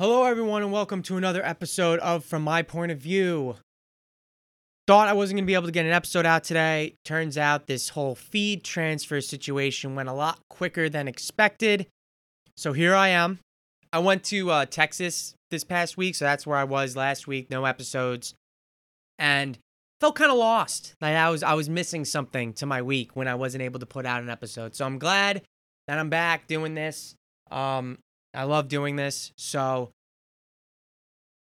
Hello, everyone, and welcome to another episode of From My Point of View. Thought I wasn't going to be able to get an episode out today. Turns out this whole feed transfer situation went a lot quicker than expected. So here I am. I went to uh, Texas this past week, so that's where I was last week. No episodes, and felt kind of lost. Like I was I was missing something to my week when I wasn't able to put out an episode. So I'm glad that I'm back doing this. Um, I love doing this. So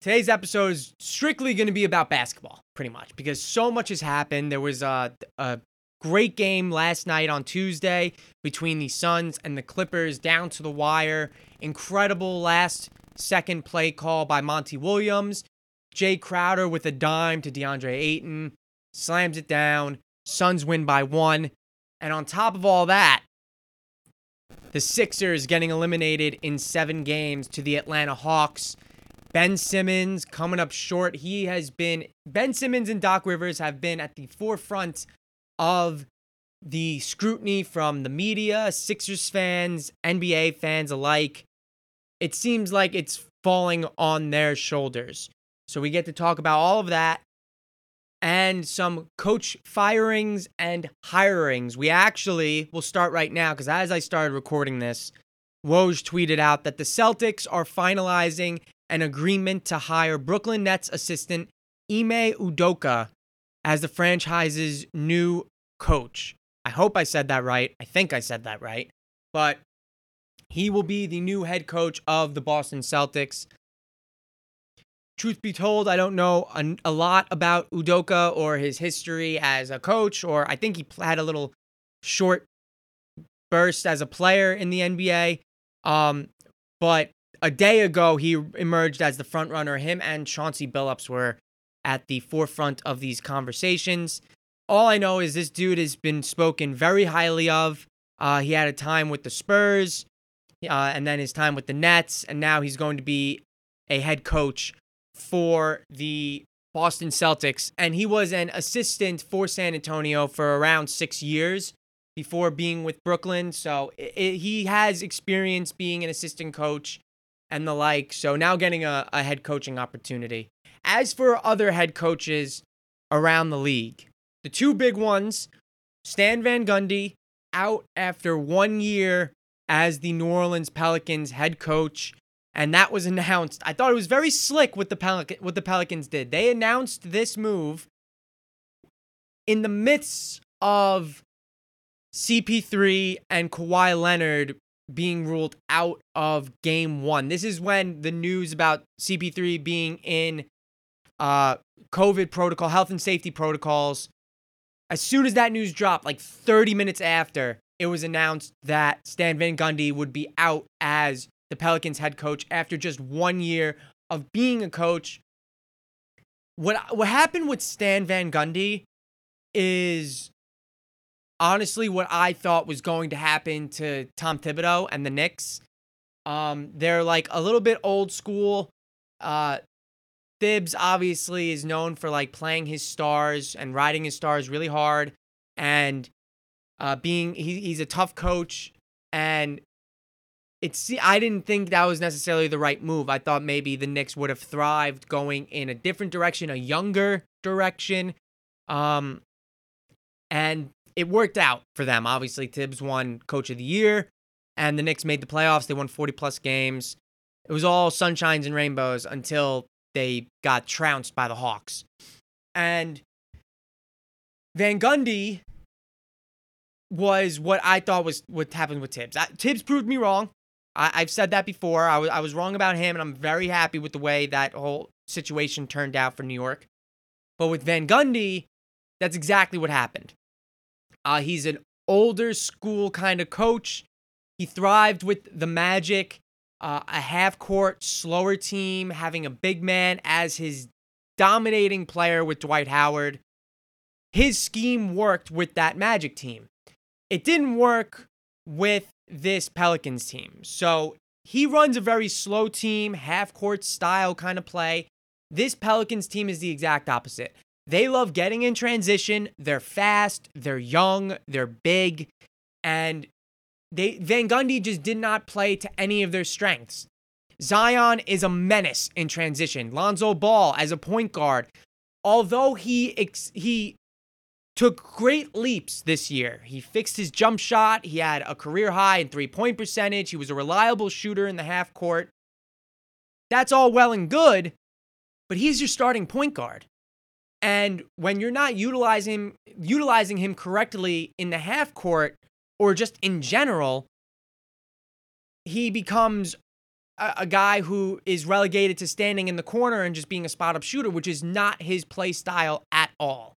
today's episode is strictly going to be about basketball, pretty much, because so much has happened. There was a, a great game last night on Tuesday between the Suns and the Clippers down to the wire. Incredible last second play call by Monty Williams. Jae Crowder with a dime to DeAndre Ayton slams it down. Suns win by one. And on top of all that, the Sixers getting eliminated in seven games to the Atlanta Hawks. Ben Simmons coming up short. He has been, Ben Simmons and Doc Rivers have been at the forefront of the scrutiny from the media, Sixers fans, NBA fans alike. It seems like it's falling on their shoulders. So we get to talk about all of that and some coach firings and hirings. We actually will start right now because as I started recording this, Woj tweeted out that the Celtics are finalizing an agreement to hire Brooklyn Nets assistant Ime Udoka as the franchise's new coach. I hope I said that right. I think I said that right. But he will be the new head coach of the Boston Celtics truth be told, I don't know a, a, lot about Udoka or his history as a coach, or I think he had a little short burst as a player in the NBA. Um, but a day ago, he emerged as the front runner. Him and Chauncey Billups were at the forefront of these conversations. All I know is this dude has been spoken very highly of. Uh, he had a time with the Spurs, uh, and then his time with the Nets, and now he's going to be a head coach for the Boston Celtics, and he was an assistant for San Antonio for around six years before being with Brooklyn. So it, it, he has experience being an assistant coach and the like. So now getting a, a head coaching opportunity. As for other head coaches around the league, the two big ones Stan Van Gundy out after one year as the New Orleans Pelicans head coach and that was announced. I thought it was very slick what the Pelic- what the Pelicans did. They announced this move in the midst of CP3 and Kawhi Leonard being ruled out of game 1. This is when the news about CP3 being in uh COVID protocol, health and safety protocols as soon as that news dropped, like 30 minutes after, it was announced that Stan Van Gundy would be out as the Pelicans head coach after just one year of being a coach. What what happened with Stan Van Gundy is honestly what I thought was going to happen to Tom Thibodeau and the Knicks. Um, they're like a little bit old school. Uh, Thibs obviously is known for like playing his stars and riding his stars really hard, and uh, being he, he's a tough coach. And it's I didn't think that was necessarily the right move. I thought maybe the Knicks would have thrived going in a different direction, a younger direction. Um and it worked out for them. Obviously, Thibs won coach of the year and the Knicks made the playoffs. They won 40 plus games. It was all sunshines and rainbows until they got trounced by the Hawks. And Van Gundy was what I thought was what happened with Thibs. Tibbs proved me wrong. I, have said that before. I was I was wrong about him, and I'm very happy with the way that whole situation turned out for New York. But with Van Gundy, that's exactly what happened. Uh, he's an older school kind of coach. He thrived with the Magic, uh, a half court, slower team, having a big man as his dominating player with Dwight Howard. His scheme worked with that Magic team. It didn't work with this Pelicans team. So he runs a very slow team, half court style kind of play. This Pelicans team is the exact opposite. They love getting in transition. They're fast, they're young, they're big, and they Van Gundy just did not play to any of their strengths. Zion is a menace in transition. Lonzo Ball as a point guard, although he ex- he took great leaps this year. He fixed his jump shot. He had a career high in three-point percentage. He was a reliable shooter in the half court. That's all well and good, but he's your starting point guard. And when you're not utilizing utilizing him correctly in the half court or just in general, he becomes a, a, guy who is relegated to standing in the corner and just being a spot up shooter, which is not his play style at all.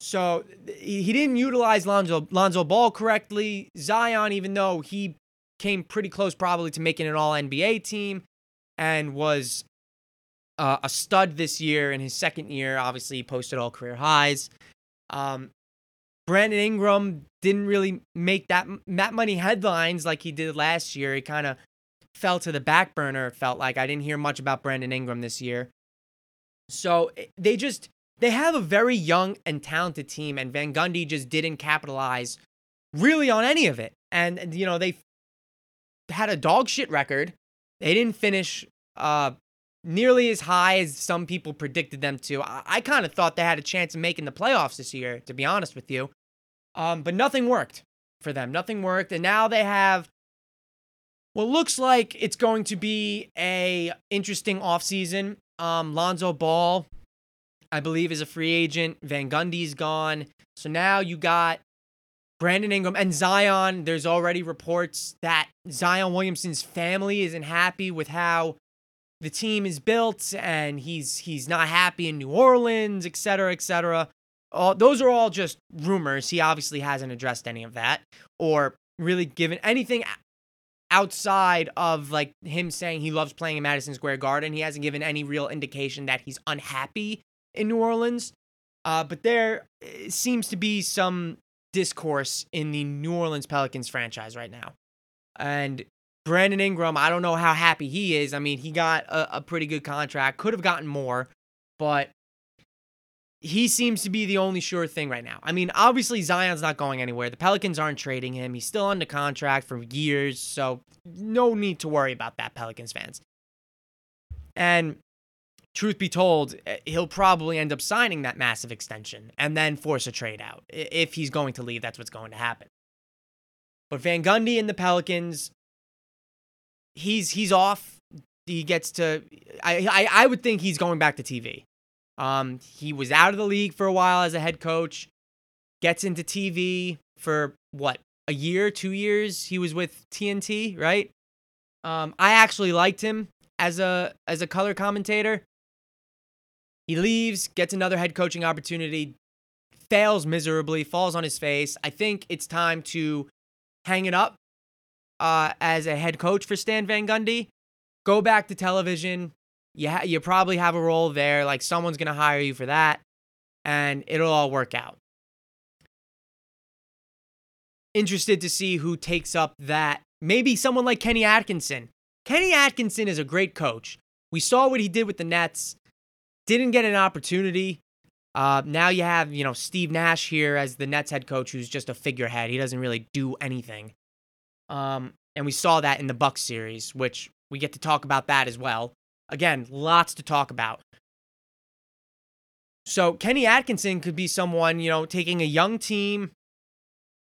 So he didn't utilize Lonzo, Lonzo Ball correctly. Zion, even though he came pretty close probably to making an all NBA team and was uh, a stud this year in his second year, obviously he posted all career highs. Um, Brandon Ingram didn't really make that that many headlines like he did last year. He kind of fell to the back burner. It felt like I didn't hear much about Brandon Ingram this year. So eh, they just they have a very young and talented team, and Van Gundy just didn't capitalize really on any of it. And you know they had a dog shit record. They didn't finish uh, nearly as high as some people predicted them to. I, I kind of thought they had a chance of making the playoffs this year, to be honest with you. Um, but nothing worked for them. Nothing worked, and now they have what looks like it's going to be a interesting offseason. Um, Lonzo Ball, I believe, is a free agent. Van Gundy's gone. So now you got Brandon Ingram and Zion. There's already reports that Zion Williamson's family isn't happy with how the team is built and he's he's not happy in New Orleans, et cetera, et cetera. All, those are all just rumors. He obviously hasn't addressed any of that or really given anything outside of like him saying he loves playing in Madison Square Garden, he hasn't given any real indication that he's unhappy in New Orleans. Uh, but there seems to be some discourse in the New Orleans Pelicans franchise right now. And Brandon Ingram, I don't know how happy he is. I mean, he got a, a pretty good contract, could have gotten more, but he seems to be the only sure thing right now. I mean, obviously Zion's not going anywhere. The Pelicans aren't trading him. He's still under contract for years, so no need to worry about that, Pelicans fans. And truth be told, eh, he'll probably end up signing that massive extension and then force a trade out. If he's going to leave, that's what's going to happen. But Van Gundy and the Pelicans, he's he's off. He gets to I I, I would think he's going back to TV. Um, he was out of the league for a while as a head coach, gets into TV for what, a year, two years? He was with TNT, right? Um, I actually liked him as a as a color commentator. He leaves, gets another head coaching opportunity, fails miserably, falls on his face. I think it's time to hang it up uh, as a head coach for Stan Van Gundy. Go back to television, you ha- you probably have a role there. Like someone's gonna hire you for that, and it'll all work out. Interested to see who takes up that. Maybe someone like Kenny Atkinson. Kenny Atkinson is a great coach. We saw what he did with the Nets. Didn't get an opportunity. Uh, now you have you know Steve Nash here as the Nets head coach, who's just a figurehead. He doesn't really do anything. Um, and we saw that in the Bucks series, which we get to talk about that as well. Again, lots to talk about. So Kenny Atkinson could be someone, you know, taking a young team,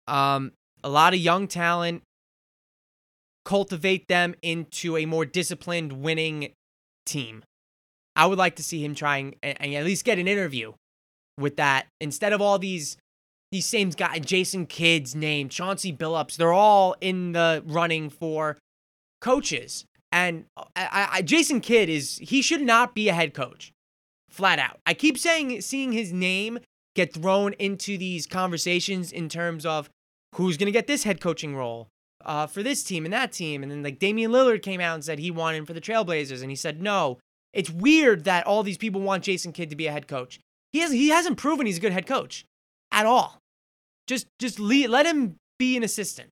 um, a lot of young talent, cultivate them into a more disciplined, winning team. I would like to see him trying and, at least get an interview with that instead of all these these same guys, Jason Kidd's name, Chauncey Billups, they're all in the running for coaches. And uh, I, I, Jason Kidd is he should not be a head coach, flat out. I keep saying seeing his name get thrown into these conversations in terms of who's going to get this head coaching role uh, for this team and that team. And then like Damian Lillard came out and said he wanted him for the Trailblazers, and he said no. It's weird that all these people want Jason Kidd to be a head coach. He has he hasn't proven he's a good head coach at all. Just just lead, let him be an assistant.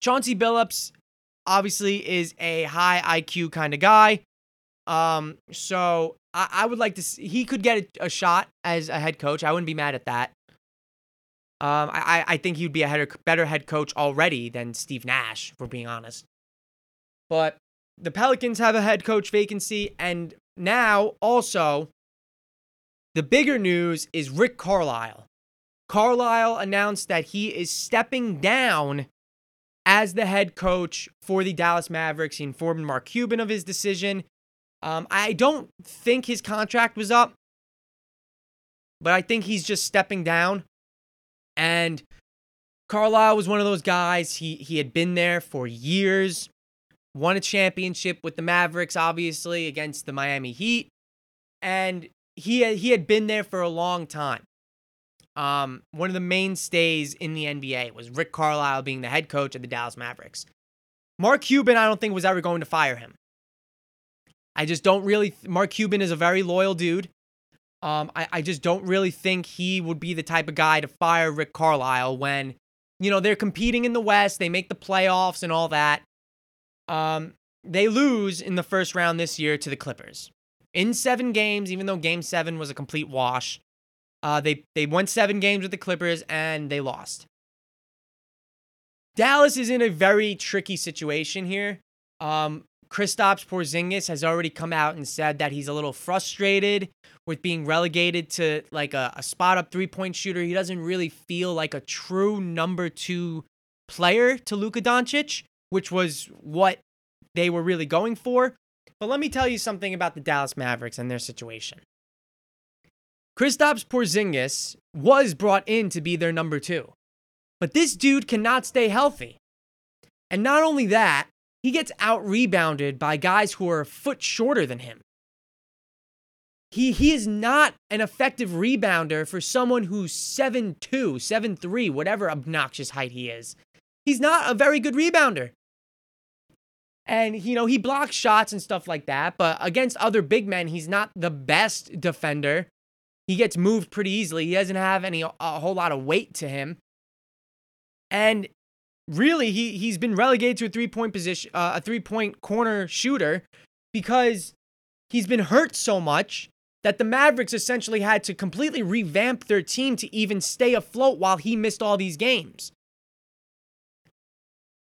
Chauncey Billups obviously is a high IQ kind of guy. Um, so I, I would like to see, he could get a, a, shot as a head coach. I wouldn't be mad at that. Um, I, I think he'd be a header, better head coach already than Steve Nash, for being honest. But the Pelicans have a head coach vacancy, and now also the bigger news is Rick Carlisle. Carlisle announced that he is stepping down as the head coach for the Dallas Mavericks. He informed Mark Cuban of his decision. Um, I don't think his contract was up, but I think he's just stepping down. And Carlisle was one of those guys. He he had been there for years, won a championship with the Mavericks, obviously against the Miami Heat, and he had, he had been there for a long time. Um, one of the mainstays in the NBA was Rick Carlisle being the head coach of the Dallas Mavericks. Mark Cuban, I don't think was ever going to fire him. I just don't really. Mark Cuban is a very loyal dude. Um, I, I just don't really think he would be the type of guy to fire Rick Carlisle when, you know, they're competing in the West, they make the playoffs and all that. Um, they lose in the first round this year to the Clippers in seven games, even though game seven was a complete wash. Uh, they they won seven games with the Clippers and they lost. Dallas is in a very tricky situation here. Um, Kristaps Porzingis has already come out and said that he's a little frustrated with being relegated to like a, a spot up three point shooter. He doesn't really feel like a true number two player to Luka Doncic, which was what they were really going for. But let me tell you something about the Dallas Mavericks and their situation. Kristaps Porzingis was brought in to be their number two. But this dude cannot stay healthy. And not only that, he gets out rebounded by guys who are a foot shorter than him. He, he is not an effective rebounder for someone who's 7'2, 7'3, whatever obnoxious height he is. He's not a very good rebounder. And, you know, he blocks shots and stuff like that, but against other big men, he's not the best defender. He gets moved pretty easily. He doesn't have any a whole lot of weight to him. And really, he he's been relegated to a three point position, uh, a three point corner shooter, because he's been hurt so much that the Mavericks essentially had to completely revamp their team to even stay afloat while he missed all these games.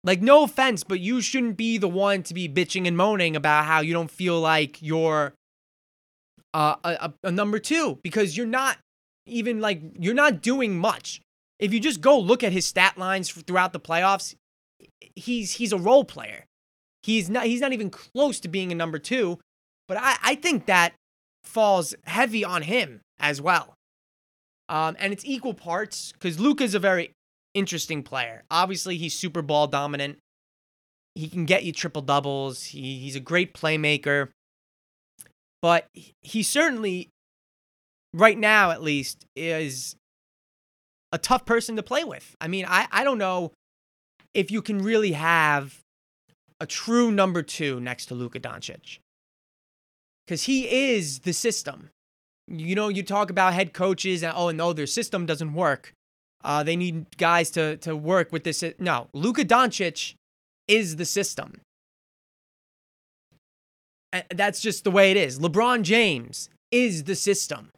Like, no offense, but you shouldn't be the one to be bitching and moaning about how you don't feel like you're uh, a, a number two because you're not even like you're not doing much. If you just go look at his stat lines throughout the playoffs, he's he's a role player. He's not he's not even close to being a number two. But I, I think that falls heavy on him as well. Um, and it's equal parts because Luka's a very interesting player. Obviously, he's super ball dominant. He can get you triple doubles. He, he's a great playmaker but he certainly, right now at least, is a tough person to play with. I mean, I, I don't know if you can really have a true number two next to Luka Doncic. Because he is the system. You know, you talk about head coaches and oh no, their system doesn't work. Uh, they need guys to to work with this. No, Luka Doncic is the system that's just the way it is. LeBron James is the system,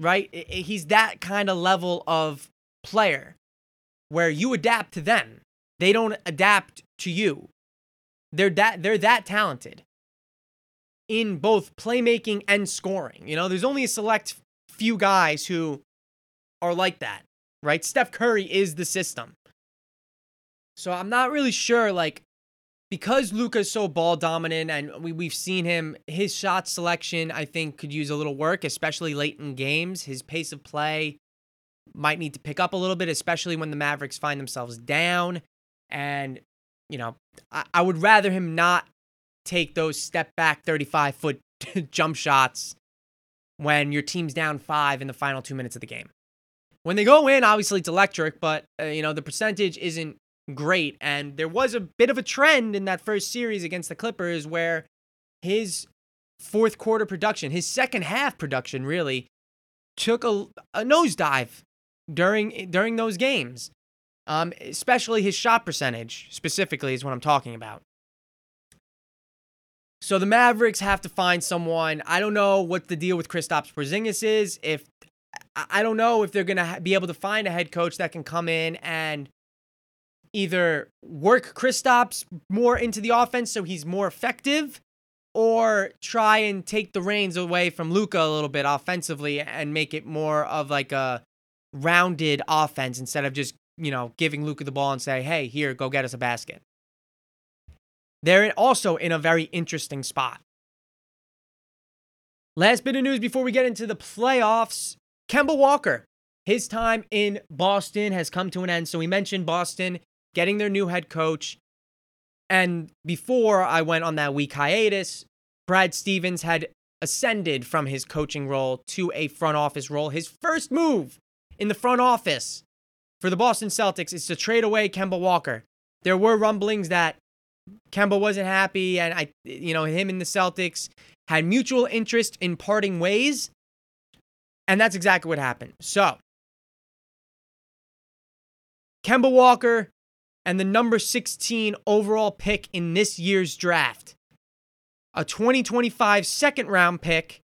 right? He's that kind of level of player where you adapt to them. They don't adapt to you. They're that they're that talented in both playmaking and scoring. You know, there's only a select few guys who are like that, right? Steph Curry is the system. So I'm not really sure like because Luka's so ball dominant and we, we've seen him, his shot selection, I think, could use a little work, especially late in games. His pace of play might need to pick up a little bit, especially when the Mavericks find themselves down. And, you know, I, I would rather him not take those step back 35 foot jump shots when your team's down five in the final two minutes of the game. When they go in, obviously it's electric, but, uh, you know, the percentage isn't great. And there was a bit of a trend in that first series against the Clippers where his fourth quarter production, his second half production, really took a, a nosedive during during those games. Um, especially his shot percentage, specifically, is what I'm talking about. So the Mavericks have to find someone. I don't know what the deal with Kristaps Porzingis is. If I don't know if they're gonna be able to find a head coach that can come in and either work Kristaps more into the offense so he's more effective, or try and take the reins away from Luka a little bit offensively and make it more of like a rounded offense instead of just, you know, giving Luka the ball and say, hey, here, go get us a basket. They're also in a very interesting spot. Last bit of news before we get into the playoffs Kemba Walker. His time in Boston has come to an end. So we mentioned Boston getting their new head coach. And before I went on that week hiatus, Brad Stevens had ascended from his coaching role to a front office role. His first move in the front office for the Boston Celtics is to trade away Kemba Walker. There were rumblings that Kemba wasn't happy, and I, you know, him and the Celtics had mutual interest in parting ways, and that's exactly what happened. So, Kemba Walker and the number 16 overall pick in this year's draft, a 2025 second round pick,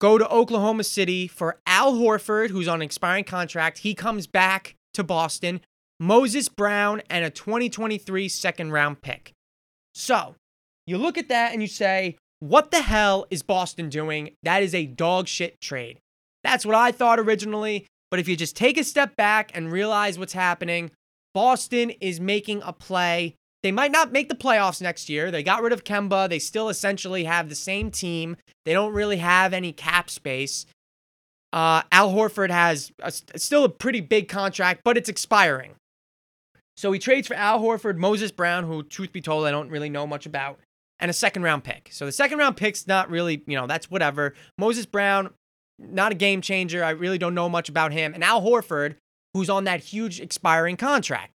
go to Oklahoma City for Al Horford, who's on an expiring contract. He comes back to Boston Moses Brown, and a 2023 second round pick. So you look at that and you say, what the hell is Boston doing? That is a dog shit trade. That's what I thought originally. But if you just take a step back and realize what's happening, Boston is making a play. They might not make the playoffs next year. They got rid of Kemba. They still essentially have the same team. They don't really have any cap space. Uh, Al Horford has a, still a pretty big contract, but it's expiring. So he trades for Al Horford, Moses Brown, who, truth be told, I don't really know much about, and a second round pick. So the second round pick's not really, you know, that's whatever. Moses Brown, not a game changer. I really don't know much about him. And Al Horford, who's on that huge expiring contract.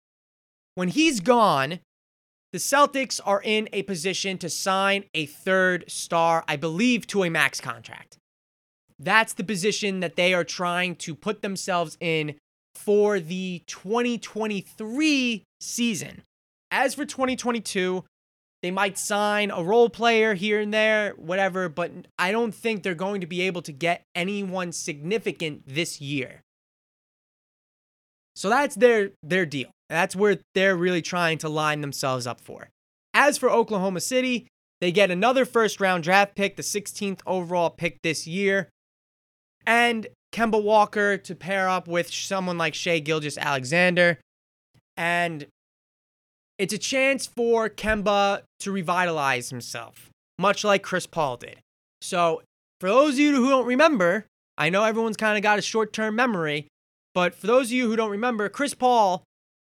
When he's gone, the Celtics are in a position to sign a third star, I believe, to a max contract. That's the position that they are trying to put themselves in for the 2023 season. As for 2022, they might sign a role player here and there, whatever, but I don't think they're going to be able to get anyone significant this year. So that's their their deal. That's where they're really trying to line themselves up for. As for Oklahoma City, they get another first round draft pick, the 16th overall pick this year. And Kemba Walker to pair up with someone like Shai Gilgeous-Alexander. And it's a chance for Kemba to revitalize himself, much like Chris Paul did. So, for those of you who don't remember, I know everyone's kind of got a short term memory, but for those of you who don't remember, Chris Paul,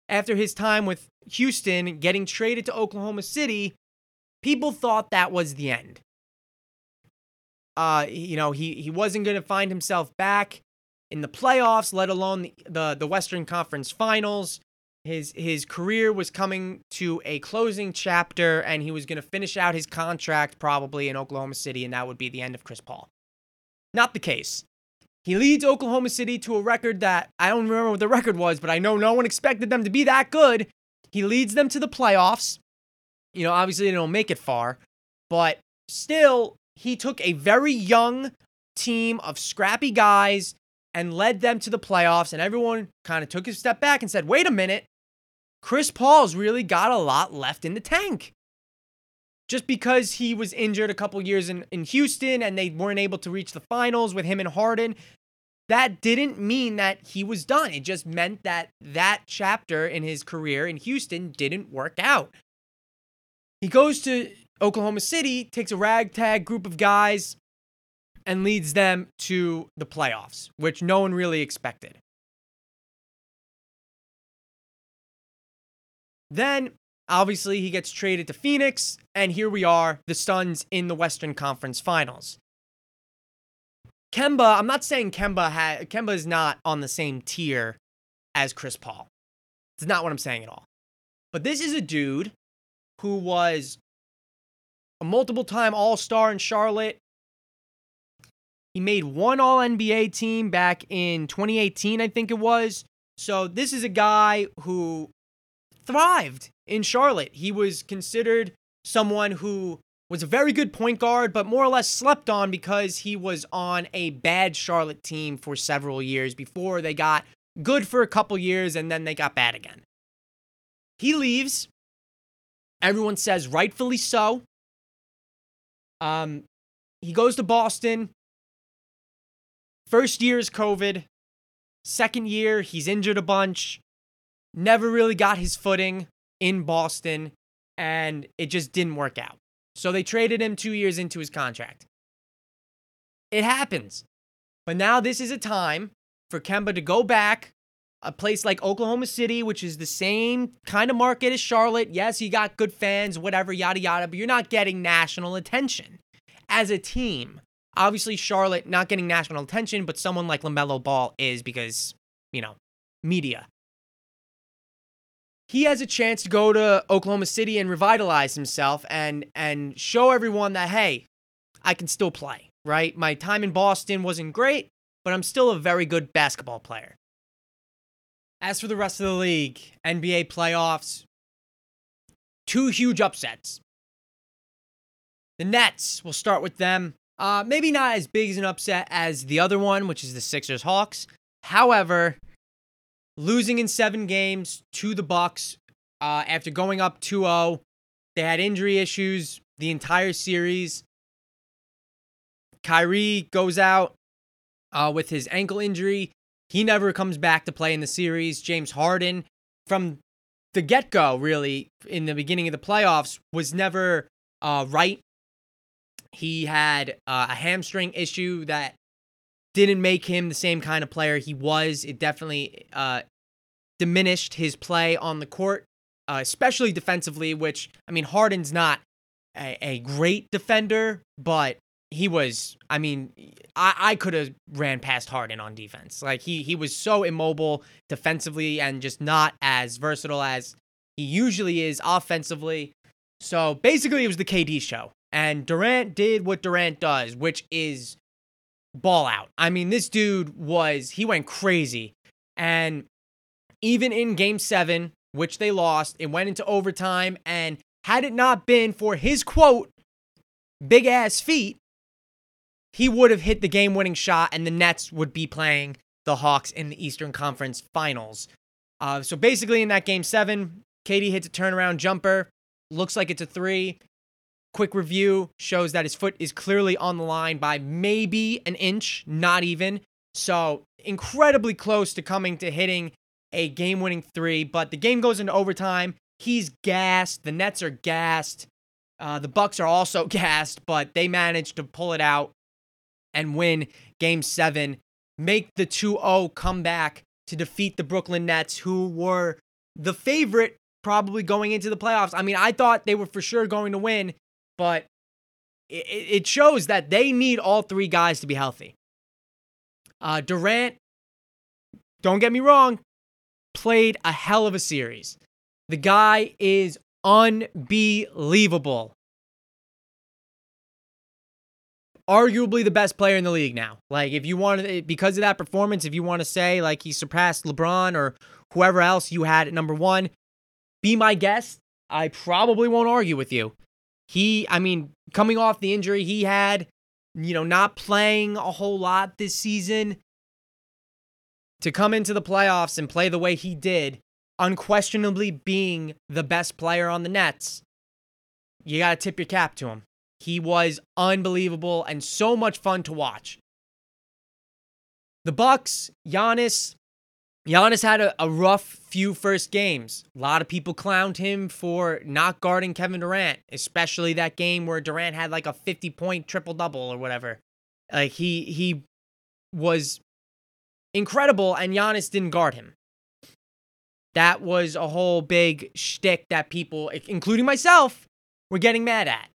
after his time with Houston getting traded to Oklahoma City, people thought that was the end. Uh, you know, he he wasn't going to find himself back in the playoffs, let alone the, the the Western Conference Finals. His his career was coming to a closing chapter, and he was going to finish out his contract probably in Oklahoma City, and that would be the end of Chris Paul. Not the case. He leads Oklahoma City to a record that I don't remember what the record was, but I know no one expected them to be that good. He leads them to the playoffs. You know, obviously they don't make it far, but still he took a very young team of scrappy guys and led them to the playoffs. And everyone kind of took a step back and said, wait a minute, Chris Paul's really got a lot left in the tank. Just because he was injured a couple years in, in Houston and they weren't able to reach the finals with him and Harden, that didn't mean that he was done. It just meant that that chapter in his career in Houston didn't work out. He goes to Oklahoma City takes a ragtag group of guys and leads them to the playoffs, which no one really expected. Then, obviously, he gets traded to Phoenix, and here we are, the Suns in the Western Conference Finals. Kemba, I'm not saying Kemba ha- Kemba is not on the same tier as Chris Paul. It's not what I'm saying at all. But this is a dude who was a multiple time All Star in Charlotte. He made one All NBA team back in 2018, I think it was. So this is a guy who thrived in Charlotte. He was considered someone who was a very good point guard, but more or less slept on because he was on a bad Charlotte team for several years before they got good for a couple years and then they got bad again. He leaves. Everyone says rightfully so. Um, he goes to Boston. First year is COVID. Second year, he's injured a bunch. Never really got his footing in Boston, and it just didn't work out. So they traded him two years into his contract. It happens. But now this is a time for Kemba to go back. A place like Oklahoma City, which is the same kind of market as Charlotte. Yes, you got good fans, whatever, yada, yada, but you're not getting national attention as a team. Obviously, Charlotte not getting national attention, but someone like LaMelo Ball is because, you know, media. He has a chance to go to Oklahoma City and revitalize himself and and show everyone that hey, I can still play, right? My time in Boston wasn't great, but I'm still a very good basketball player. As for the rest of the league, NBA playoffs, two huge upsets. The Nets, we'll start with them. Uh, maybe not as big as an upset as the other one, which is the Sixers Hawks. However, losing in seven games to the Bucks uh, after going up 2-0, they had injury issues the entire series. Kyrie goes out uh, with his ankle injury. He never comes back to play in the series. James Harden, from the get go, really, in the beginning of the playoffs, was never uh, right he had uh, a hamstring issue that didn't make him the same kind of player he was. It definitely uh, diminished his play on the court, uh, especially defensively, which, I mean, Harden's not a, a great defender, but he was, I mean, I, I could have ran past Harden on defense. Like, he, he was so immobile defensively and just not as versatile as he usually is offensively. So basically, it was the KD show. And Durant did what Durant does, which is ball out. I mean, this dude was, he went crazy. And even in game seven, which they lost, it went into overtime. And had it not been for his quote, big ass feet, he would have hit the game winning shot and the Nets would be playing the Hawks in the Eastern Conference Finals. Uh, so basically, in that game seven, KD hits a turnaround jumper. Looks like it's a three. Quick review shows that his foot is clearly on the line by maybe an inch, not even. So, incredibly close to coming to hitting a game winning three, but the game goes into overtime. He's gassed. The Nets are gassed. Uh, the Bucks are also gassed, but they managed to pull it out and win game seven, make the 2 0 comeback to defeat the Brooklyn Nets, who were the favorite probably going into the playoffs. I mean, I thought they were for sure going to win, but it, it shows that they need all three guys to be healthy. Uh, Durant, don't get me wrong, played a hell of a series. The guy is unbelievable. Arguably the best player in the league now. Like, if you want to, because of that performance, if you want to say like he surpassed LeBron or whoever else you had at number one, be my guest. I probably won't argue with you. He, I mean, coming off the injury he had, you know, not playing a whole lot this season, to come into the playoffs and play the way he did, unquestionably being the best player on the Nets, you got to tip your cap to him. He was unbelievable and so much fun to watch. The Bucks, Giannis, Giannis had a, a, rough few first games. A lot of people clowned him for not guarding Kevin Durant, especially that game where Durant had like a 50 point triple double or whatever. Like he he was incredible and Giannis didn't guard him. That was a whole big shtick that people, including myself, were getting mad at.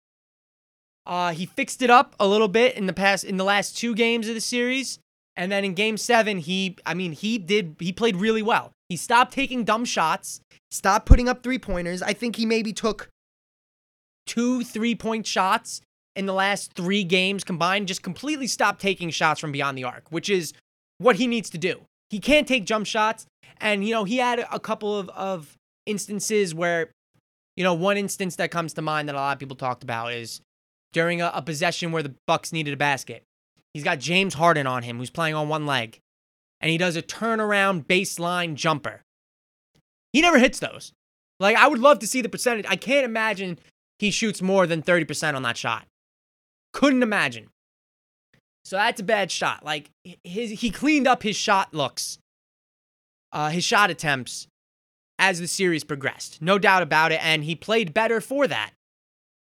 Uh, he fixed it up a little bit in the past in the last two games of the series. And then in game seven, he, I mean, he did, he played really well. He stopped taking dumb shots, stopped putting up three pointers. I think he maybe took two three point shots in the last three games combined, just completely stopped taking shots from beyond the arc, which is what he needs to do. He can't take jump shots. And, you know, he had a couple of, of instances where, you know, one instance that comes to mind that a lot of people talked about is during a, a possession where the Bucks needed a basket. He's got James Harden on him, who's playing on one leg. and he does a turnaround baseline jumper. He never hits those. Like, I would love to see the percentage. I can't imagine he shoots more than 30% on that shot. Couldn't imagine. So that's a bad shot. Like, his, he cleaned up his shot looks, uh, his shot attempts as the series progressed. No doubt about it. And he played better for that.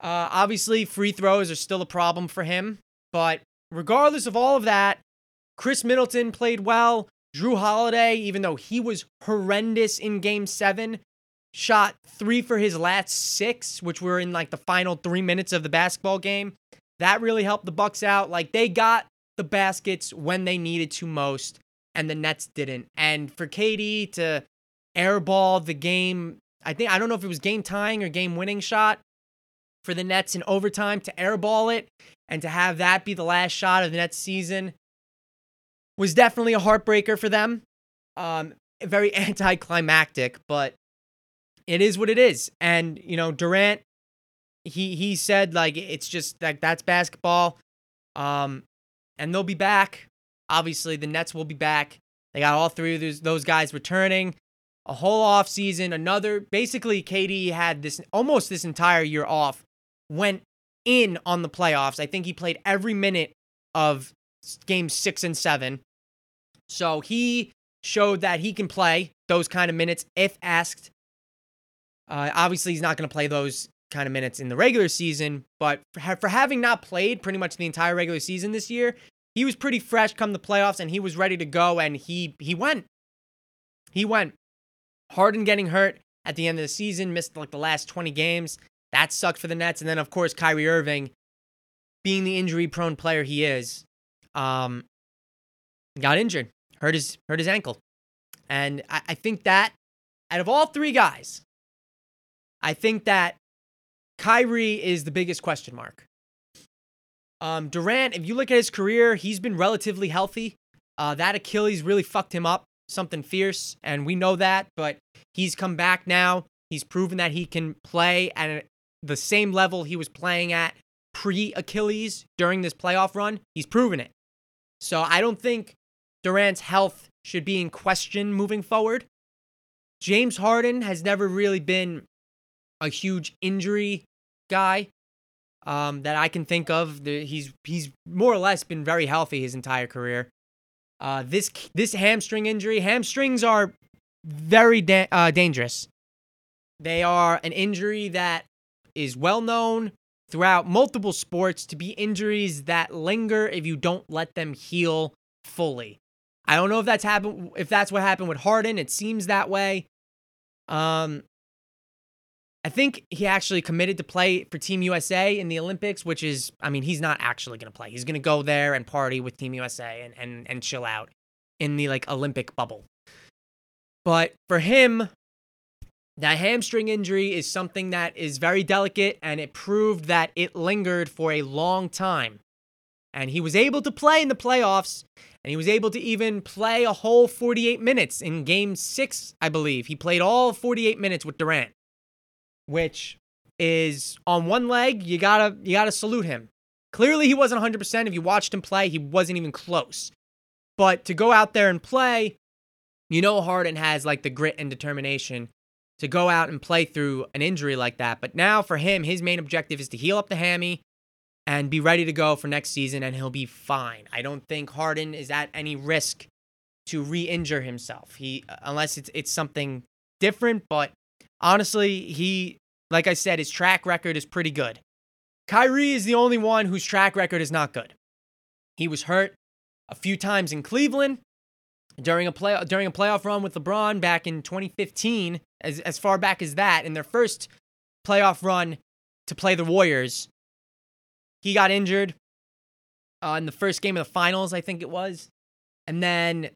Uh, obviously, free throws are still a problem for him. But regardless of all of that, Khris Middleton played well. Jrue Holiday, even though he was horrendous in game seven, shot three for his last six, which were in like the final three minutes of the basketball game. That really helped the Bucks out. Like they got the baskets when they needed to most, and the Nets didn't. And for KD to airball the game, I think I don't know if it was game tying or game winning shot for the Nets in overtime to airball it and to have that be the last shot of the Nets season was definitely a heartbreaker for them. Um, very anticlimactic, but it is what it is. And you know, Durant, he he said like it's just like that's basketball. Um, and they'll be back. Obviously, the Nets will be back. They got all three of those those guys returning. A whole off season, another basically KD had this almost this entire year off. Went in on the playoffs. I think he played every minute of games 6 and 7. So he showed that he can play those kind of minutes if asked. Uh, obviously, he's not going to play those kind of minutes in the regular season, but for, for having not played pretty much the entire regular season this year, he was pretty fresh come the playoffs and he was ready to go and he he went. He went. Harden getting hurt at the end of the season, missed like the last 20 games. That sucked for the Nets. And then of course Kyrie Irving, being the injury prone player he is, um, got injured hurt his hurt his ankle. And I, I think that out of all three guys, I think that Kyrie is the biggest question mark. Um, Durant, if you look at his career, he's been relatively healthy. Uh, that Achilles really fucked him up, something fierce, and we know that. But he's come back now. He's proven that he can play at the same level he was playing at pre Achilles during this playoff run. He's proven it. So I don't think Durant's health should be in question moving forward. James Harden has never really been a huge injury guy um, that I can think of. He's he's more or less been very healthy his entire career. Uh, this this hamstring injury, hamstrings are very da- uh, dangerous. They are an injury that is well known throughout multiple sports to be injuries that linger if you don't let them heal fully. I don't know if that's happened if that's what happened with Harden. It seems that way. Um I think he actually committed to play for Team USA in the Olympics, which is I mean, he's not actually going to play. He's going to go there and party with Team USA and and and chill out in the like Olympic bubble. But for him, that hamstring injury is something that is very delicate and it proved that it lingered for a long time. And he was able to play in the playoffs and he was able to even play a whole 48 minutes in game six, I believe. He played all 48 minutes with Durant, which is on one leg, you gotta you gotta salute him. Clearly he wasn't 100%. If you watched him play, he wasn't even close. But to go out there and play, you know Harden has like the grit and determination to go out and play through an injury like that. But now for him, his main objective is to heal up the hammy and be ready to go for next season, and he'll be fine. I don't think Harden is at any risk to re-injure himself. He uh, unless it's it's something different, but honestly, he like I said, his track record is pretty good. Kyrie is the only one whose track record is not good. He was hurt a few times in Cleveland during a play during a playoff run with LeBron back in 2015, as as far back as that, in their first playoff run to play the Warriors. He got injured uh, in the first game of the finals, I think it was. And then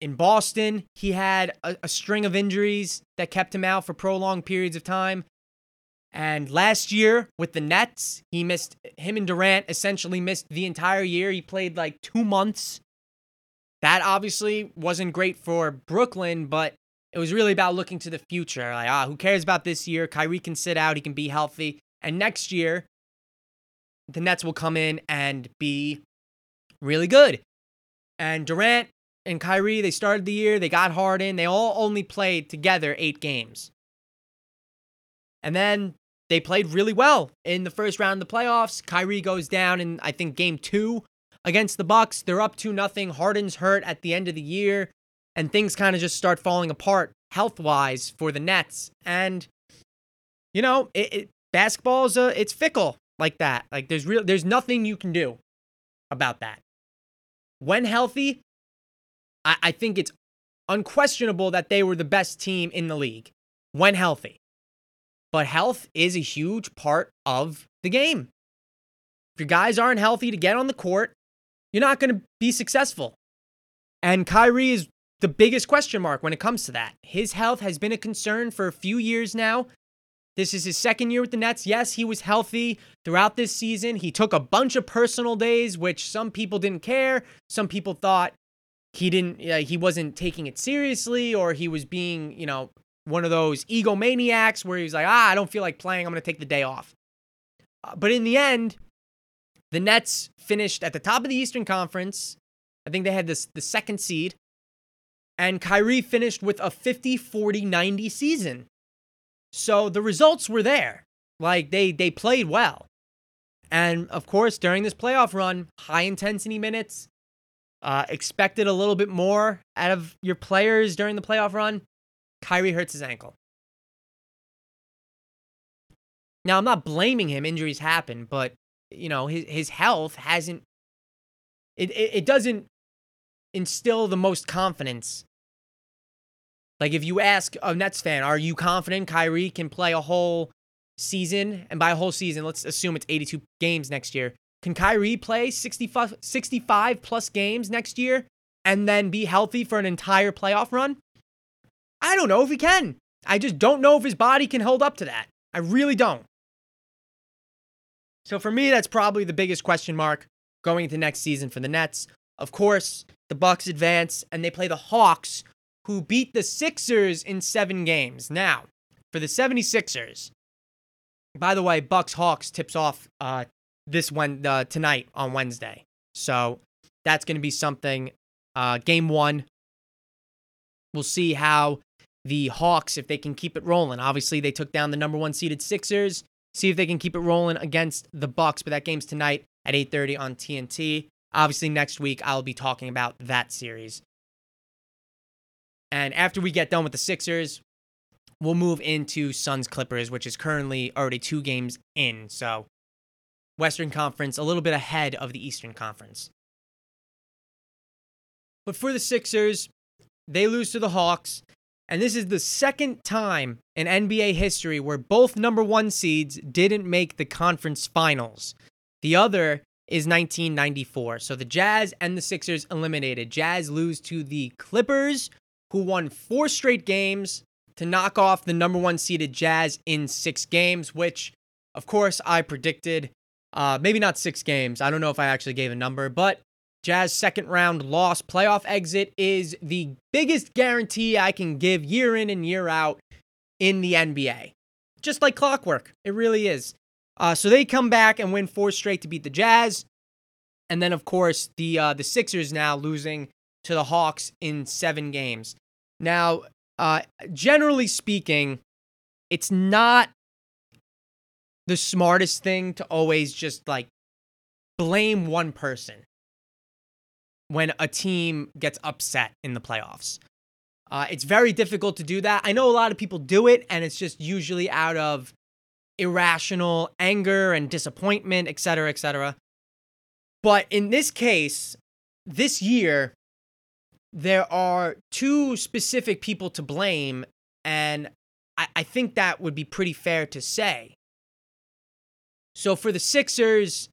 in Boston, he had a, a string of injuries that kept him out for prolonged periods of time. And last year with the Nets, he missed, him and Durant essentially missed the entire year. He played like two months. That obviously wasn't great for Brooklyn, but it was really about looking to the future. Like, ah, who cares about this year? Kyrie can sit out, he can be healthy. And next year, the Nets will come in and be really good. And Durant, and Kyrie, they started the year, they got Harden, they all only played together eight games. And then they played really well in the first round of the playoffs. Kyrie goes down in I think game 2 against the Bucks. They're up 2 nothing. Harden's hurt at the end of the year and things kind of just start falling apart health-wise for the Nets. And you know, it, it basketball is a, it's fickle like that. Like there's real there's nothing you can do about that. When healthy, I, I think it's unquestionable that they were the best team in the league when healthy. But health is a huge part of the game. If your guys aren't healthy to get on the court, you're not going to be successful. And Kyrie is the biggest question mark when it comes to that. His health has been a concern for a few years now. This is his second year with the Nets. Yes, he was healthy throughout this season. He took a bunch of personal days, which some people didn't care. Some people thought he didn't, uh, he wasn't taking it seriously, or he was being, you know, one of those egomaniacs where he's like, ah, I don't feel like playing. I'm going to take the day off. Uh, but in the end, the Nets finished at the top of the Eastern Conference. I think they had this the second seed. And Kyrie finished with a 50 40 90 season. So the results were there. Like they they played well. And of course, during this playoff run, high intensity minutes, uh, expected a little bit more out of your players during the playoff run. Kyrie hurts his ankle. Now, I'm not blaming him. Injuries happen, but you know his his health hasn't. It it, it doesn't instill the most confidence like if you ask a Nets fan, are you confident Kyrie can play a whole season? And by a whole season, let's assume it's 82 games next year. Can Kyrie play 65, 65 plus games next year and then be healthy for an entire playoff run? I don't know if he can. I just don't know if his body can hold up to that. I really don't. So for me, that's probably the biggest question mark going into next season for the Nets. Of course, the Bucks advance and they play the Hawks, who beat the Sixers in seven games. Now, for the 76ers, by the way, Bucks Hawks tips off uh, this one uh, tonight on Wednesday. So that's going to be something. Uh, game one, we'll see how the Hawks, if they can keep it rolling. Obviously, they took down the number one seeded Sixers. See if they can keep it rolling against the Bucks. But that game's tonight at 8:30 on TNT. Obviously, next week I'll be talking about that series. And after we get done with the Sixers, we'll move into Suns Clippers, which is currently already two games in. So, Western Conference a little bit ahead of the Eastern Conference. But for the Sixers, they lose to the Hawks. And this is the second time in NBA history where both number one seeds didn't make the conference finals. The other is 1994. So the Jazz and the Sixers eliminated. Jazz lose to the Clippers, who won four straight games to knock off the number one seeded Jazz in six games, which, of course, I predicted. Uh, maybe not six games. I don't know if I actually gave a number, but Jazz second round loss playoff exit is the biggest guarantee I can give year in and year out in the NBA. Just like clockwork. It really is. Uh, so they come back and win four straight to beat the Jazz. And then, of course, the uh, the Sixers now losing to the Hawks in seven games. Now, uh, generally speaking, it's not the smartest thing to always just like blame one person when a team gets upset in the playoffs. Uh, it's very difficult to do that. I know a lot of people do it, and it's just usually out of irrational anger and disappointment, et cetera, et cetera. But in this case, this year, there are two specific people to blame, and I, I think that would be pretty fair to say. So for the Sixers,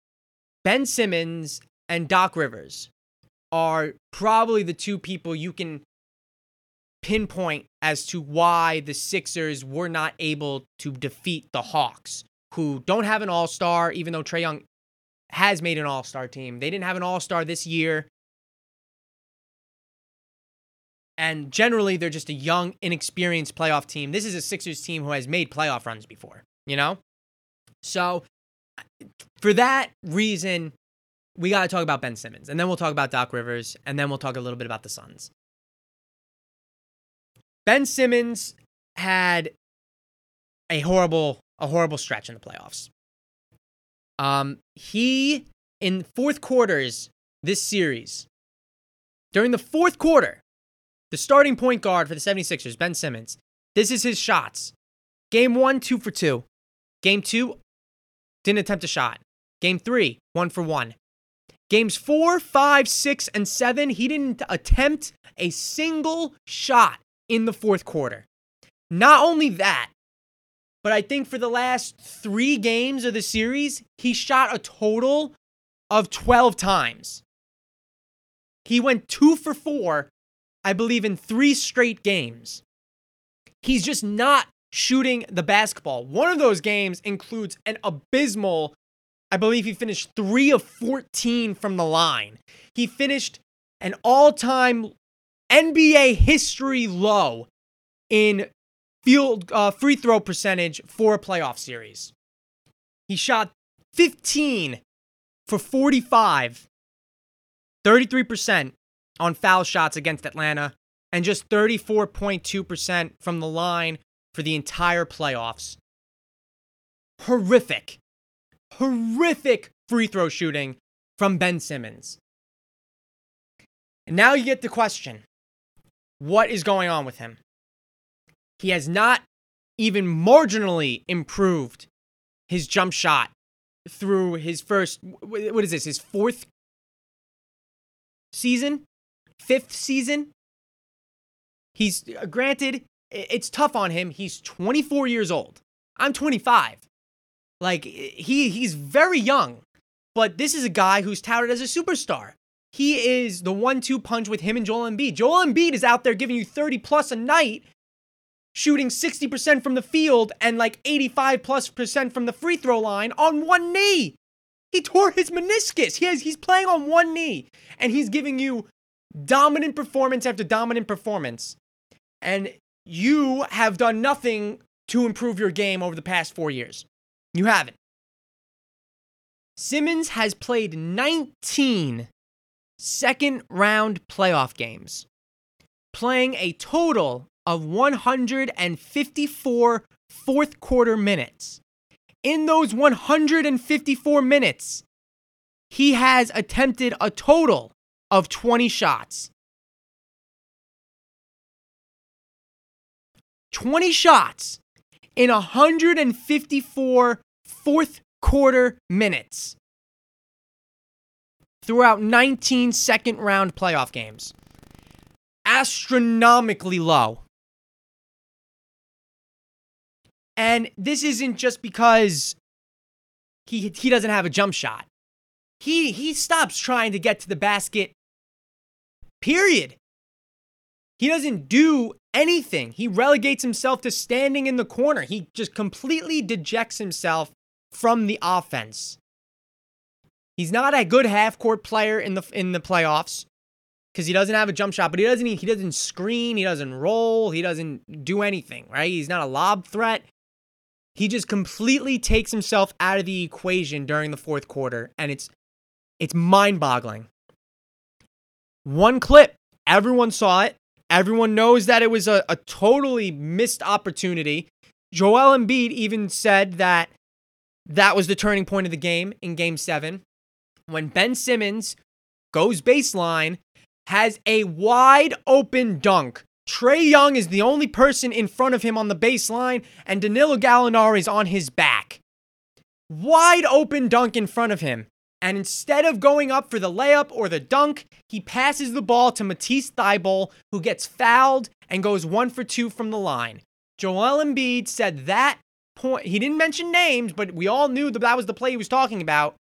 Ben Simmons and Doc Rivers are probably the two people you can pinpoint as to why the Sixers were not able to defeat the Hawks, who don't have an all star, even though Trae Young has made an all star team. They didn't have an all star this year. And generally, they're just a young, inexperienced playoff team. This is a Sixers team who has made playoff runs before, you know? So, for that reason, we got to talk about Ben Simmons, and then we'll talk about Doc Rivers, and then we'll talk a little bit about the Suns. Ben Simmons had a horrible, a horrible stretch in the playoffs. Um, he in fourth quarters this series, during the fourth quarter, the starting point guard for the 76ers, Ben Simmons, this is his shots. Game one, two for two. Game two, didn't attempt a shot. Game three, one for one. Games four, five, six, and seven, he didn't attempt a single shot in the fourth quarter. Not only that, but I think for the last three games of the series, he shot a total of 12 times. He went two for four, I believe, in three straight games. He's just not shooting the basketball. One of those games includes an abysmal, I believe he finished three of 14 from the line. He finished an all time NBA history low in field uh, free throw percentage for a playoff series. He shot 15 for 45, 33% on foul shots against Atlanta, and just 34.2% from the line for the entire playoffs. Horrific, horrific free throw shooting from Ben Simmons. And now you get the question what is going on with him? He has not even marginally improved his jump shot through his first, what is this, his fourth season? Fifth season? He's uh, granted, it's tough on him. He's 24 years old. I'm 25. Like he he's very young, but this is a guy who's touted as a superstar. He is the one-two punch with him and Joel Embiid. Joel Embiid is out there giving you 30 plus a night, shooting 60% from the field and like 85 plus percent from the free throw line on one knee. He tore his meniscus. He has he's playing on one knee and he's giving you dominant performance after dominant performance. And you have done nothing to improve your game over the past 4 years. You haven't. Simmons has played 19 second round playoff games, playing a total of 154 fourth quarter minutes. In those 154 minutes, he has attempted a total of 20 shots. 20 shots in 154 fourth quarter minutes throughout 19 second round playoff games. Astronomically low. And this isn't just because he he doesn't have a jump shot. He he stops trying to get to the basket. Period. He doesn't do anything. He relegates himself to standing in the corner. He just completely dejects himself from the offense. He's not a good half court player in the in the playoffs because he doesn't have a jump shot, but he doesn't he doesn't screen, he doesn't roll, he doesn't do anything, right? He's not a lob threat. He just completely takes himself out of the equation during the fourth quarter, and it's it's mind-boggling. One clip, everyone saw it. Everyone knows that it was a, a totally missed opportunity. Joel Embiid even said that that was the turning point of the game in game seven when Ben Simmons goes baseline, has a wide open dunk. Trae Young is the only person in front of him on the baseline, and Danilo Gallinari is on his back. Wide open dunk in front of him. And instead of going up for the layup or the dunk, he passes the ball to Matisse Thybulle, who gets fouled and goes one for two from the line. Joel Embiid said that point. He didn't mention names, but we all knew that that was the play he was talking about.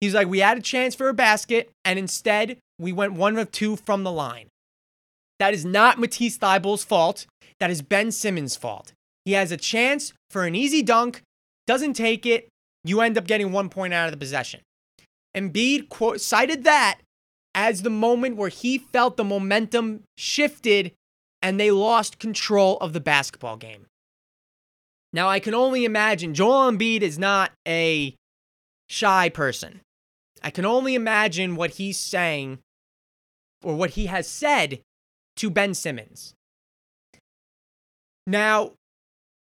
He's like, we had a chance for a basket, and instead we went one of two from the line. That is not Matisse Thybulle's fault. That is Ben Simmons' fault. He has a chance for an easy dunk, doesn't take it. You end up getting one point out of the possession. Embiid quote, cited that as the moment where he felt the momentum shifted and they lost control of the basketball game. Now, I can only imagine Joel Embiid is not a shy person. I can only imagine what he's saying or what he has said to Ben Simmons. Now,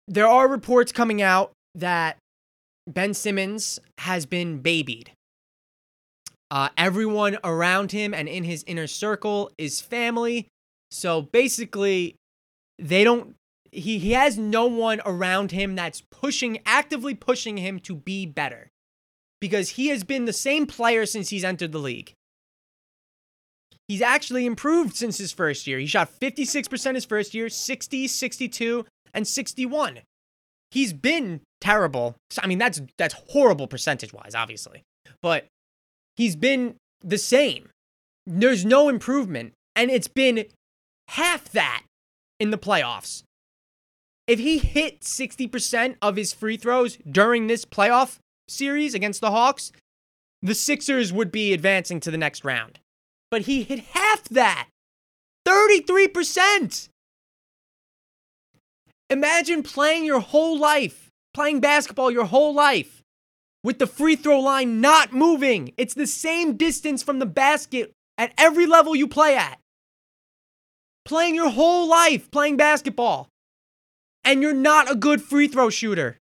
there are reports coming out that Ben Simmons has been babied. Uh, everyone around him and in his inner circle is family. So basically, they don't. He, he has no one around him that's pushing, actively pushing him to be better because he has been the same player since he's entered the league. He's actually improved since his first year. He shot 56% his first year, 60, 62, and 61. He's been terrible. I mean, that's that's horrible percentage-wise, obviously. But he's been the same. There's no improvement, and it's been half that in the playoffs. If he hit 60% of his free throws during this playoff series against the Hawks, the Sixers would be advancing to the next round. But he hit half that 33%. Imagine playing your whole life, playing basketball your whole life with the free throw line not moving. It's the same distance from the basket at every level you play at. Playing your whole life playing basketball, and you're not a good free throw shooter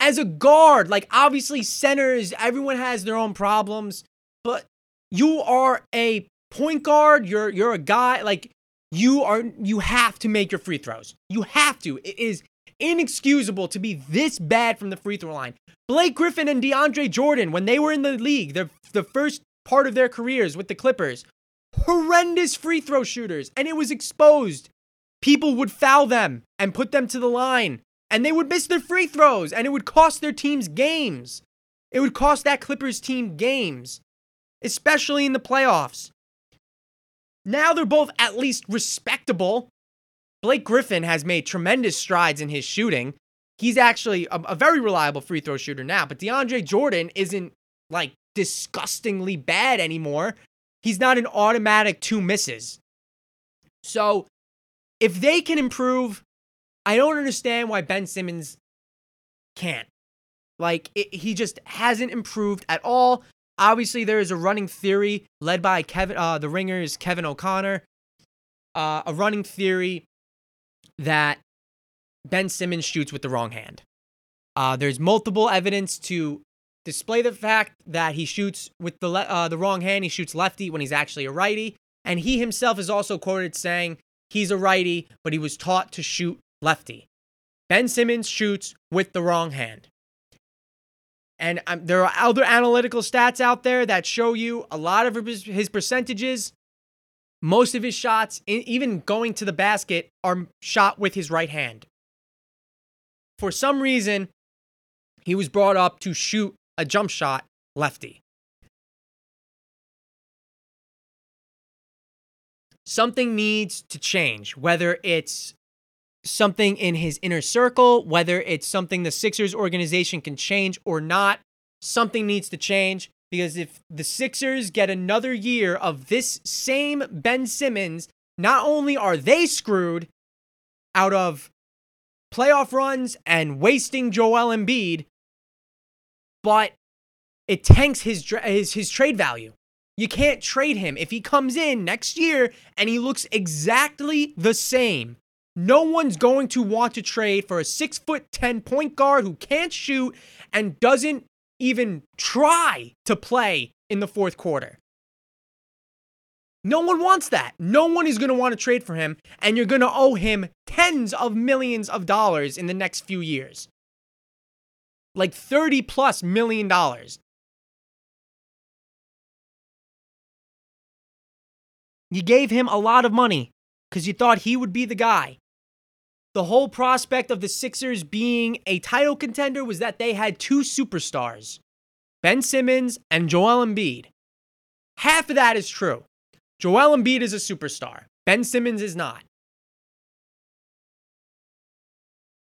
as a guard, like obviously centers, everyone has their own problems, but you are a point guard, you're you're a guy like you are you have to make your free throws. You have to. It is inexcusable to be this bad from the free throw line. Blake Griffin and DeAndre Jordan when they were in the league, the the first part of their careers with the Clippers, horrendous free throw shooters and it was exposed. People would foul them and put them to the line and they would miss their free throws and it would cost their teams games. It would cost that Clippers team games, especially in the playoffs. Now they're both at least respectable. Blake Griffin has made tremendous strides in his shooting. He's actually a, a very reliable free throw shooter now, but DeAndre Jordan isn't like disgustingly bad anymore. He's not an automatic two misses. So if they can improve I don't understand why Ben Simmons can't. Like, it, he just hasn't improved at all. Obviously, there is a running theory led by Kevin, uh, the Ringers, Kevin O'Connor, uh, a running theory that Ben Simmons shoots with the wrong hand. Uh, there's multiple evidence to display the fact that he shoots with the le- uh, the wrong hand. He shoots lefty when he's actually a righty, and he himself is also quoted saying he's a righty, but he was taught to shoot lefty. Ben Simmons shoots with the wrong hand. And um, there are other analytical stats out there that show you a lot of his percentages. Most of his shots, even going to the basket, are shot with his right hand. For some reason, he was brought up to shoot a jump shot lefty. Something needs to change, whether it's something in his inner circle, whether it's something the Sixers organization can change or not, something needs to change because if the Sixers get another year of this same Ben Simmons, not only are they screwed out of playoff runs and wasting Joel Embiid, but it tanks his, his, his trade value. You can't trade him. If he comes in next year and he looks exactly the same no one's going to want to trade for a six foot 10 point guard who can't shoot and doesn't even try to play in the fourth quarter. No one wants that. No one is going to want to trade for him, and you're going to owe him tens of millions of dollars in the next few years. Like 30 plus million dollars. You gave him a lot of money because you thought he would be the guy. The whole prospect of the Sixers being a title contender was that they had two superstars Ben Simmons and Joel Embiid. Half of that is true. Joel Embiid is a superstar, Ben Simmons is not.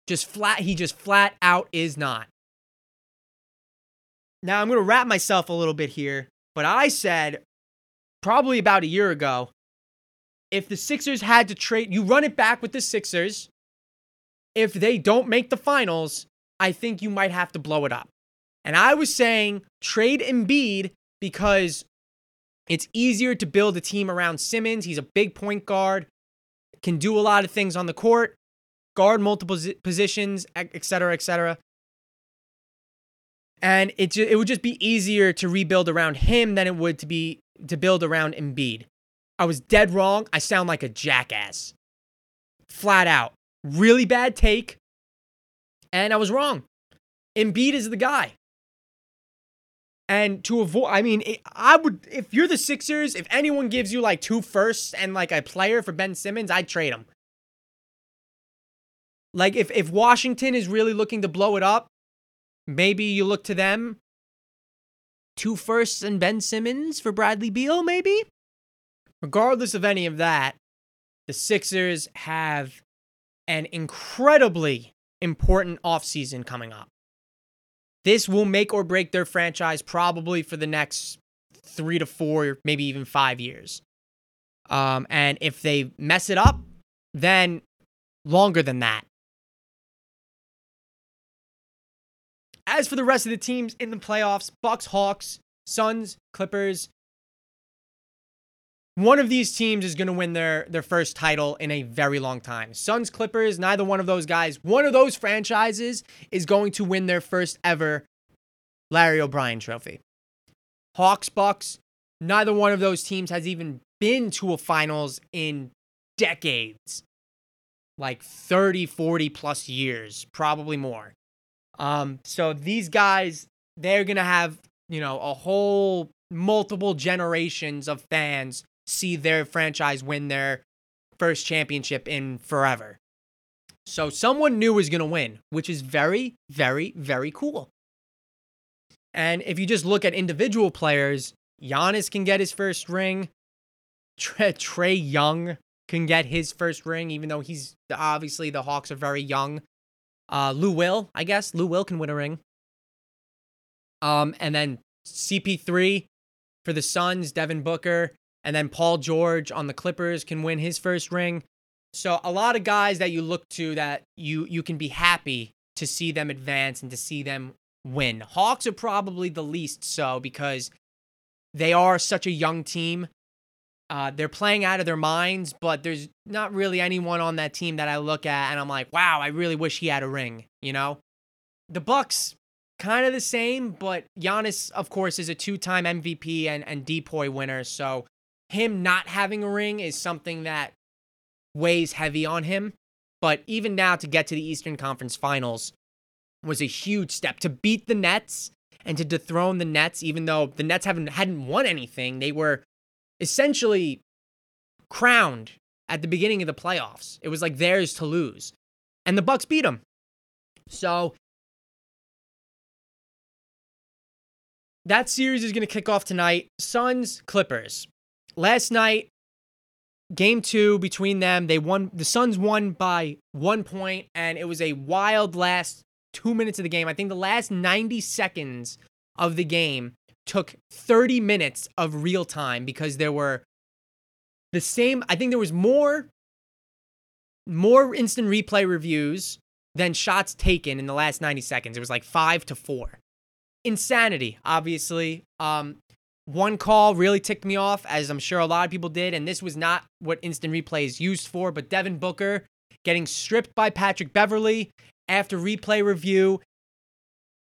Just flat, he just flat out is not. Now, I'm going to wrap myself a little bit here, but I said probably about a year ago if the Sixers had to trade, you run it back with the Sixers. If they don't make the finals, I think you might have to blow it up. And I was saying trade Embiid because it's easier to build a team around Simmons. He's a big point guard, can do a lot of things on the court, guard multiple positions, et cetera, et cetera. And it, ju- it would just be easier to rebuild around him than it would to be to build around Embiid. I was dead wrong. I sound like a jackass. Flat out. Really bad take. And I was wrong. Embiid is the guy. And to avoid, I mean, I would, if you're the Sixers, if anyone gives you like two firsts and like a player for Ben Simmons, I'd trade him. Like, if, if Washington is really looking to blow it up, maybe you look to them. Two firsts and Ben Simmons for Bradley Beal, maybe? Regardless of any of that, the Sixers have an incredibly important offseason coming up. This will make or break their franchise probably for the next three to four, maybe even five years. Um, and if they mess it up, then longer than that. As for the rest of the teams in the playoffs, Bucks, Hawks, Suns, Clippers, one of these teams is going to win their their first title in a very long time. Suns, Clippers, neither one of those guys, one of those franchises is going to win their first ever Larry O'Brien trophy. Hawks, Bucks, neither one of those teams has even been to a finals in decades. Like 30, 40 plus years, probably more. Um, so these guys, they're going to have, you know, a whole multiple generations of fans see their franchise win their first championship in forever. So someone new is going to win, which is very, very, very cool. And if you just look at individual players, Giannis can get his first ring. Trae Young can get his first ring, even though he's obviously the Hawks are very young. Uh, Lou Will, I guess Lou Will can win a ring. Um, and then CP3 for the Suns, Devin Booker, and then Paul George on the Clippers can win his first ring. So a lot of guys that you look to that you you can be happy to see them advance and to see them win. Hawks are probably the least so because they are such a young team. Uh, they're playing out of their minds, but there's not really anyone on that team that I look at and I'm like, wow, I really wish he had a ring. You know, the Bucks kind of the same, but Giannis, of course, is a two-time MVP and and DPOY winner, so him not having a ring is something that weighs heavy on him. But even now, to get to the Eastern Conference Finals was a huge step. To beat the Nets and to dethrone the Nets, even though the Nets haven't hadn't won anything, they were essentially crowned at the beginning of the playoffs. It was like theirs to lose, and the Bucks beat them. So that series is going to kick off tonight. Suns Clippers last night, game two between them, they won. The Suns won by one point, and it was a wild last two minutes of the game. I think the last 90 seconds of the game took 30 minutes of real time because there were the same. I think there was more more instant replay reviews than shots taken in the last 90 seconds. It was like five to four. Insanity, obviously. Um, one call really ticked me off, as I'm sure a lot of people did, and this was not what instant replay is used for, but Devin Booker getting stripped by Patrick Beverley after replay review.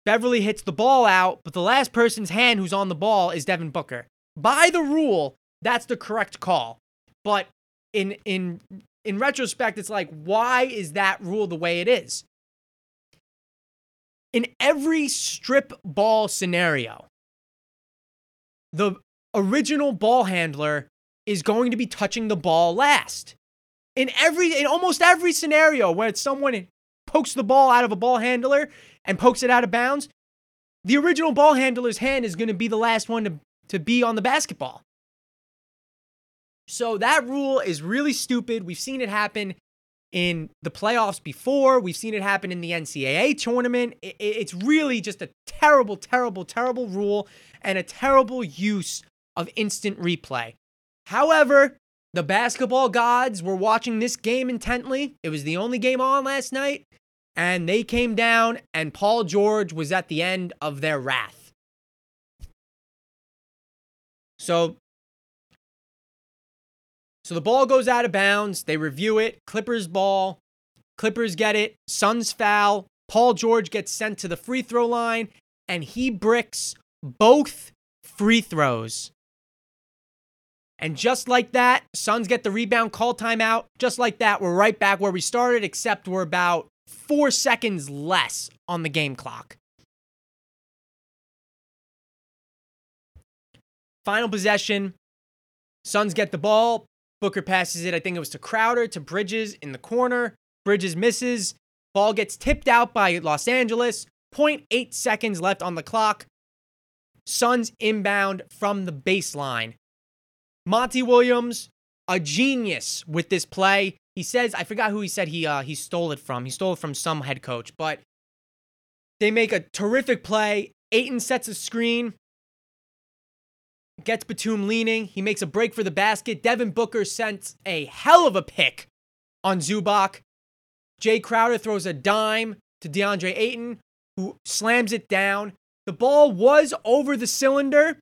Beverley hits the ball out, but the last person's hand who's on the ball is Devin Booker. By the rule, that's the correct call. But in in in retrospect, it's like, why is that rule the way it is? In every strip ball scenario, the original ball handler is going to be touching the ball last. In every in almost every scenario where someone pokes the ball out of a ball handler and pokes it out of bounds, the original ball handler's hand is going to be the last one to, to be on the basketball. So that rule is really stupid. We've seen it happen in the playoffs before. We've seen it happen in the NCAA tournament. It's really just a terrible, terrible, terrible rule and a terrible use of instant replay. However, the basketball gods were watching this game intently. It was the only game on last night. and they came down, and Paul George was at the end of their wrath. So, so the ball goes out of bounds. They review it. Clippers ball. Clippers get it. Suns foul. Paul George gets sent to the free throw line, and he bricks both free throws. And just like that, Suns get the rebound, call timeout. Just like that, we're right back where we started, except we're about four seconds less on the game clock. Final possession. Suns get the ball. Booker passes it. I think it was to Crowder, to Bridges in the corner. Bridges misses. Ball gets tipped out by Los Angeles. 0.8 seconds left on the clock. Suns inbound from the baseline. Monty Williams, a genius with this play. He says, I forgot who he said he uh, he stole it from. He stole it from some head coach, but they make a terrific play. Ayton sets a screen, gets Batum leaning. He makes a break for the basket. Devin Booker sends a hell of a pick on Zubac. Jae Crowder throws a dime to DeAndre Ayton, who slams it down. The ball was over the cylinder,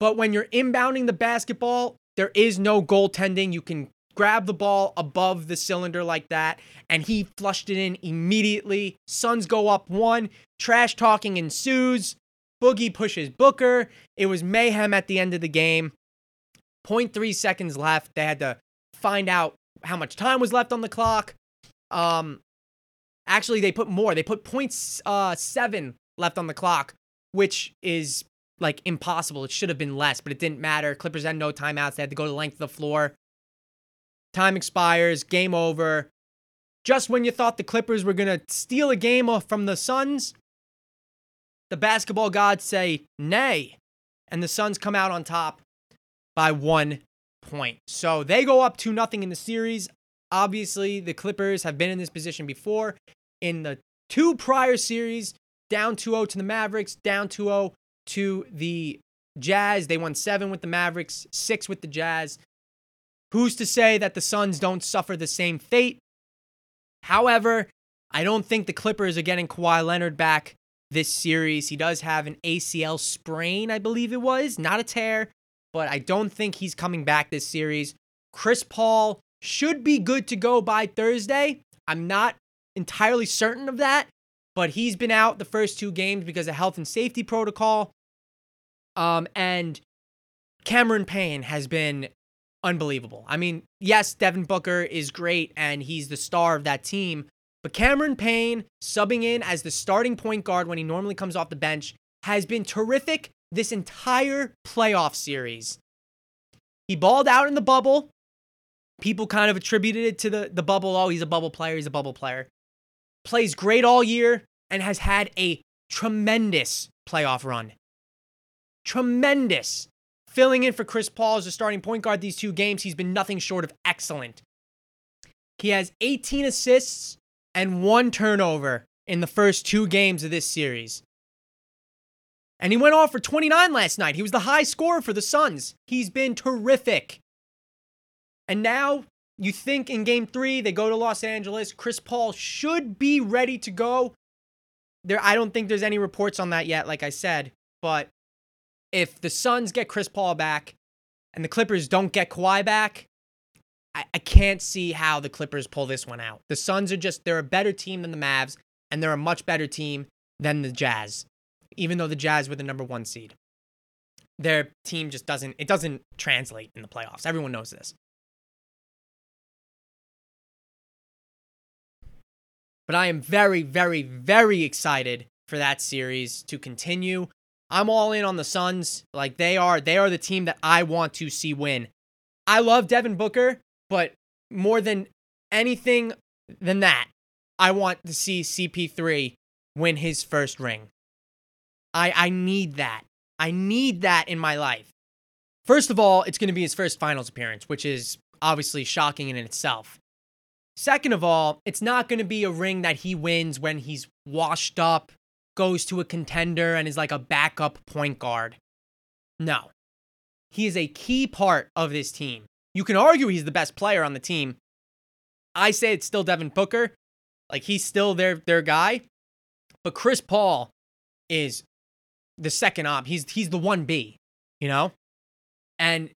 but when you're inbounding the basketball, there is no goaltending. You can grab the ball above the cylinder like that, and he flushed it in immediately. Suns go up one. Trash talking ensues. Boogie pushes Booker. It was mayhem at the end of the game. 0.3 seconds left. They had to find out how much time was left on the clock. Um, actually, they put more. They put uh, seven left on the clock, which is like impossible. It should have been less, but it didn't matter. Clippers had no timeouts. They had to go to the length of the floor. Time expires. Game over. Just when you thought the Clippers were going to steal a game off from the Suns, the basketball gods say nay. And the Suns come out on top by one point. So they go up 2 nothing in the series. Obviously, the Clippers have been in this position before. In the two prior series, down 2 0 to the Mavericks, down 2 0 to the Jazz. They won seven with the Mavericks, six with the Jazz. Who's to say that the Suns don't suffer the same fate? However, I don't think the Clippers are getting Kawhi Leonard back this series. He does have an ACL sprain, I believe it was, not a tear, but I don't think he's coming back this series. Chris Paul should be good to go by Thursday. I'm not entirely certain of that, but he's been out the first two games because of health and safety protocol. Um, and Cameron Payne has been unbelievable. I mean, yes, Devin Booker is great and he's the star of that team, but Cameron Payne subbing in as the starting point guard when he normally comes off the bench has been terrific this entire playoff series. He balled out in the bubble people kind of attributed it to the, the bubble. Oh, he's a bubble player. He's a bubble player. Plays great all year and has had a tremendous playoff run. Tremendous. Filling in for Chris Paul as a starting point guard these two games, he's been nothing short of excellent. He has 18 assists and one turnover in the first two games of this series. And he went off for 29 last night. He was the high scorer for the Suns. He's been terrific. And now you think in game three, they go to Los Angeles. Chris Paul should be ready to go. There, I don't think there's any reports on that yet, like I said. But if the Suns get Chris Paul back and the Clippers don't get Kawhi back, I, I can't see how the Clippers pull this one out. The Suns are just, they're a better team than the Mavs, and they're a much better team than the Jazz, even though the Jazz were the number one seed. Their team just doesn't, it doesn't translate in the playoffs. Everyone knows this. But I am very, very, very excited for that series to continue. I'm all in on the Suns. Like they are, they are the team that I want to see win. I love Devin Booker, but more than anything than that, I want to see CP3 win his first ring. I I need that. I need that in my life. First of all, it's going to be his first finals appearance, which is obviously shocking in itself. Second of all, it's not going to be a ring that he wins when he's washed up, goes to a contender, and is like a backup point guard. No. He is a key part of this team. You can argue he's the best player on the team. I say it's still Devin Booker, Like he's still their their guy. But Chris Paul is the second op. He's he's the one B, you know? And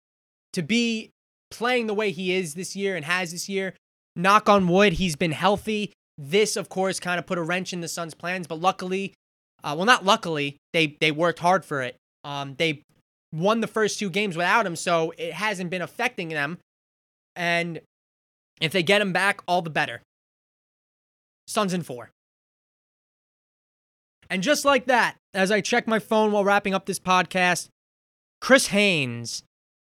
to be playing the way he is this year and has this year, knock on wood, he's been healthy. This, of course, kind of put a wrench in the Suns' plans, but luckily, uh, well, not luckily, they they worked hard for it. Um, they won the first two games without him, so it hasn't been affecting them. And if they get him back, all the better. Suns in four. And just like that, as I check my phone while wrapping up this podcast, Chris Haynes,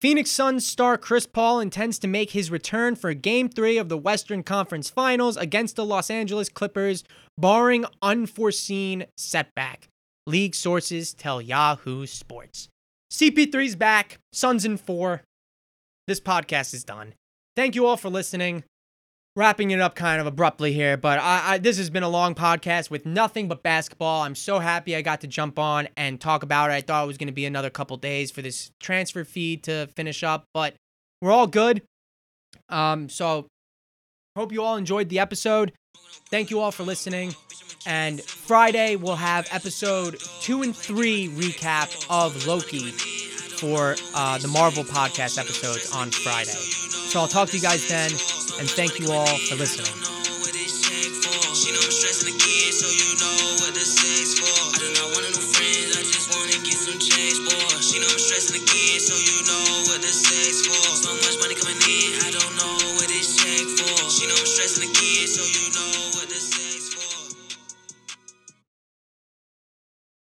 Phoenix Suns star Chris Paul intends to make his return for Game 3 of the Western Conference Finals against the Los Angeles Clippers, barring unforeseen setback. League sources tell Yahoo Sports. CP3's back, Suns in 4. This podcast is done. Thank you all for listening wrapping it up kind of abruptly here, but I, I, this has been a long podcast with nothing but basketball. I'm so happy I got to jump on and talk about it. I thought it was going to be another couple days for this transfer feed to finish up, but we're all good. Um, so hope you all enjoyed the episode. Thank you all for listening. And Friday we'll have episode two and three recap of Loki for uh, the Marvel podcast episodes on Friday. So I'll talk to you guys then and thank you all for listening.